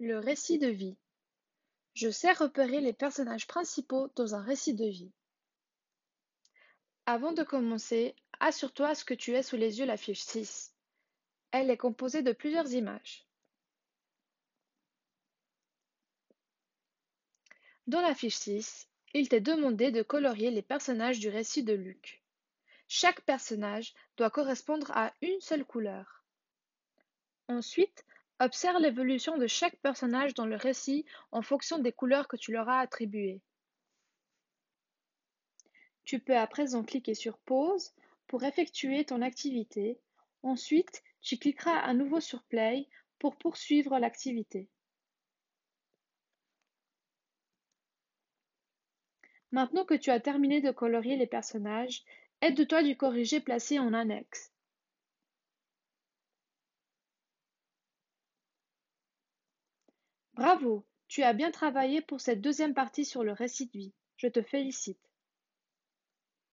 Le récit de vie. Je sais repérer les personnages principaux dans un récit de vie. Avant de commencer, assure-toi ce que tu aies sous les yeux la fiche 6. Elle est composée de plusieurs images. Dans la fiche 6, il t'est demandé de colorier les personnages du récit de Luc. Chaque personnage doit correspondre à une seule couleur. Ensuite, observe l'évolution de chaque personnage dans le récit en fonction des couleurs que tu leur as attribuées. Tu peux à présent cliquer sur Pause pour effectuer ton activité. Ensuite, tu cliqueras à nouveau sur Play pour poursuivre l'activité. Maintenant que tu as terminé de colorier les personnages, aide-toi du corrigé placé en annexe. Bravo, tu as bien travaillé pour cette deuxième partie sur le récit de vie. Je te félicite.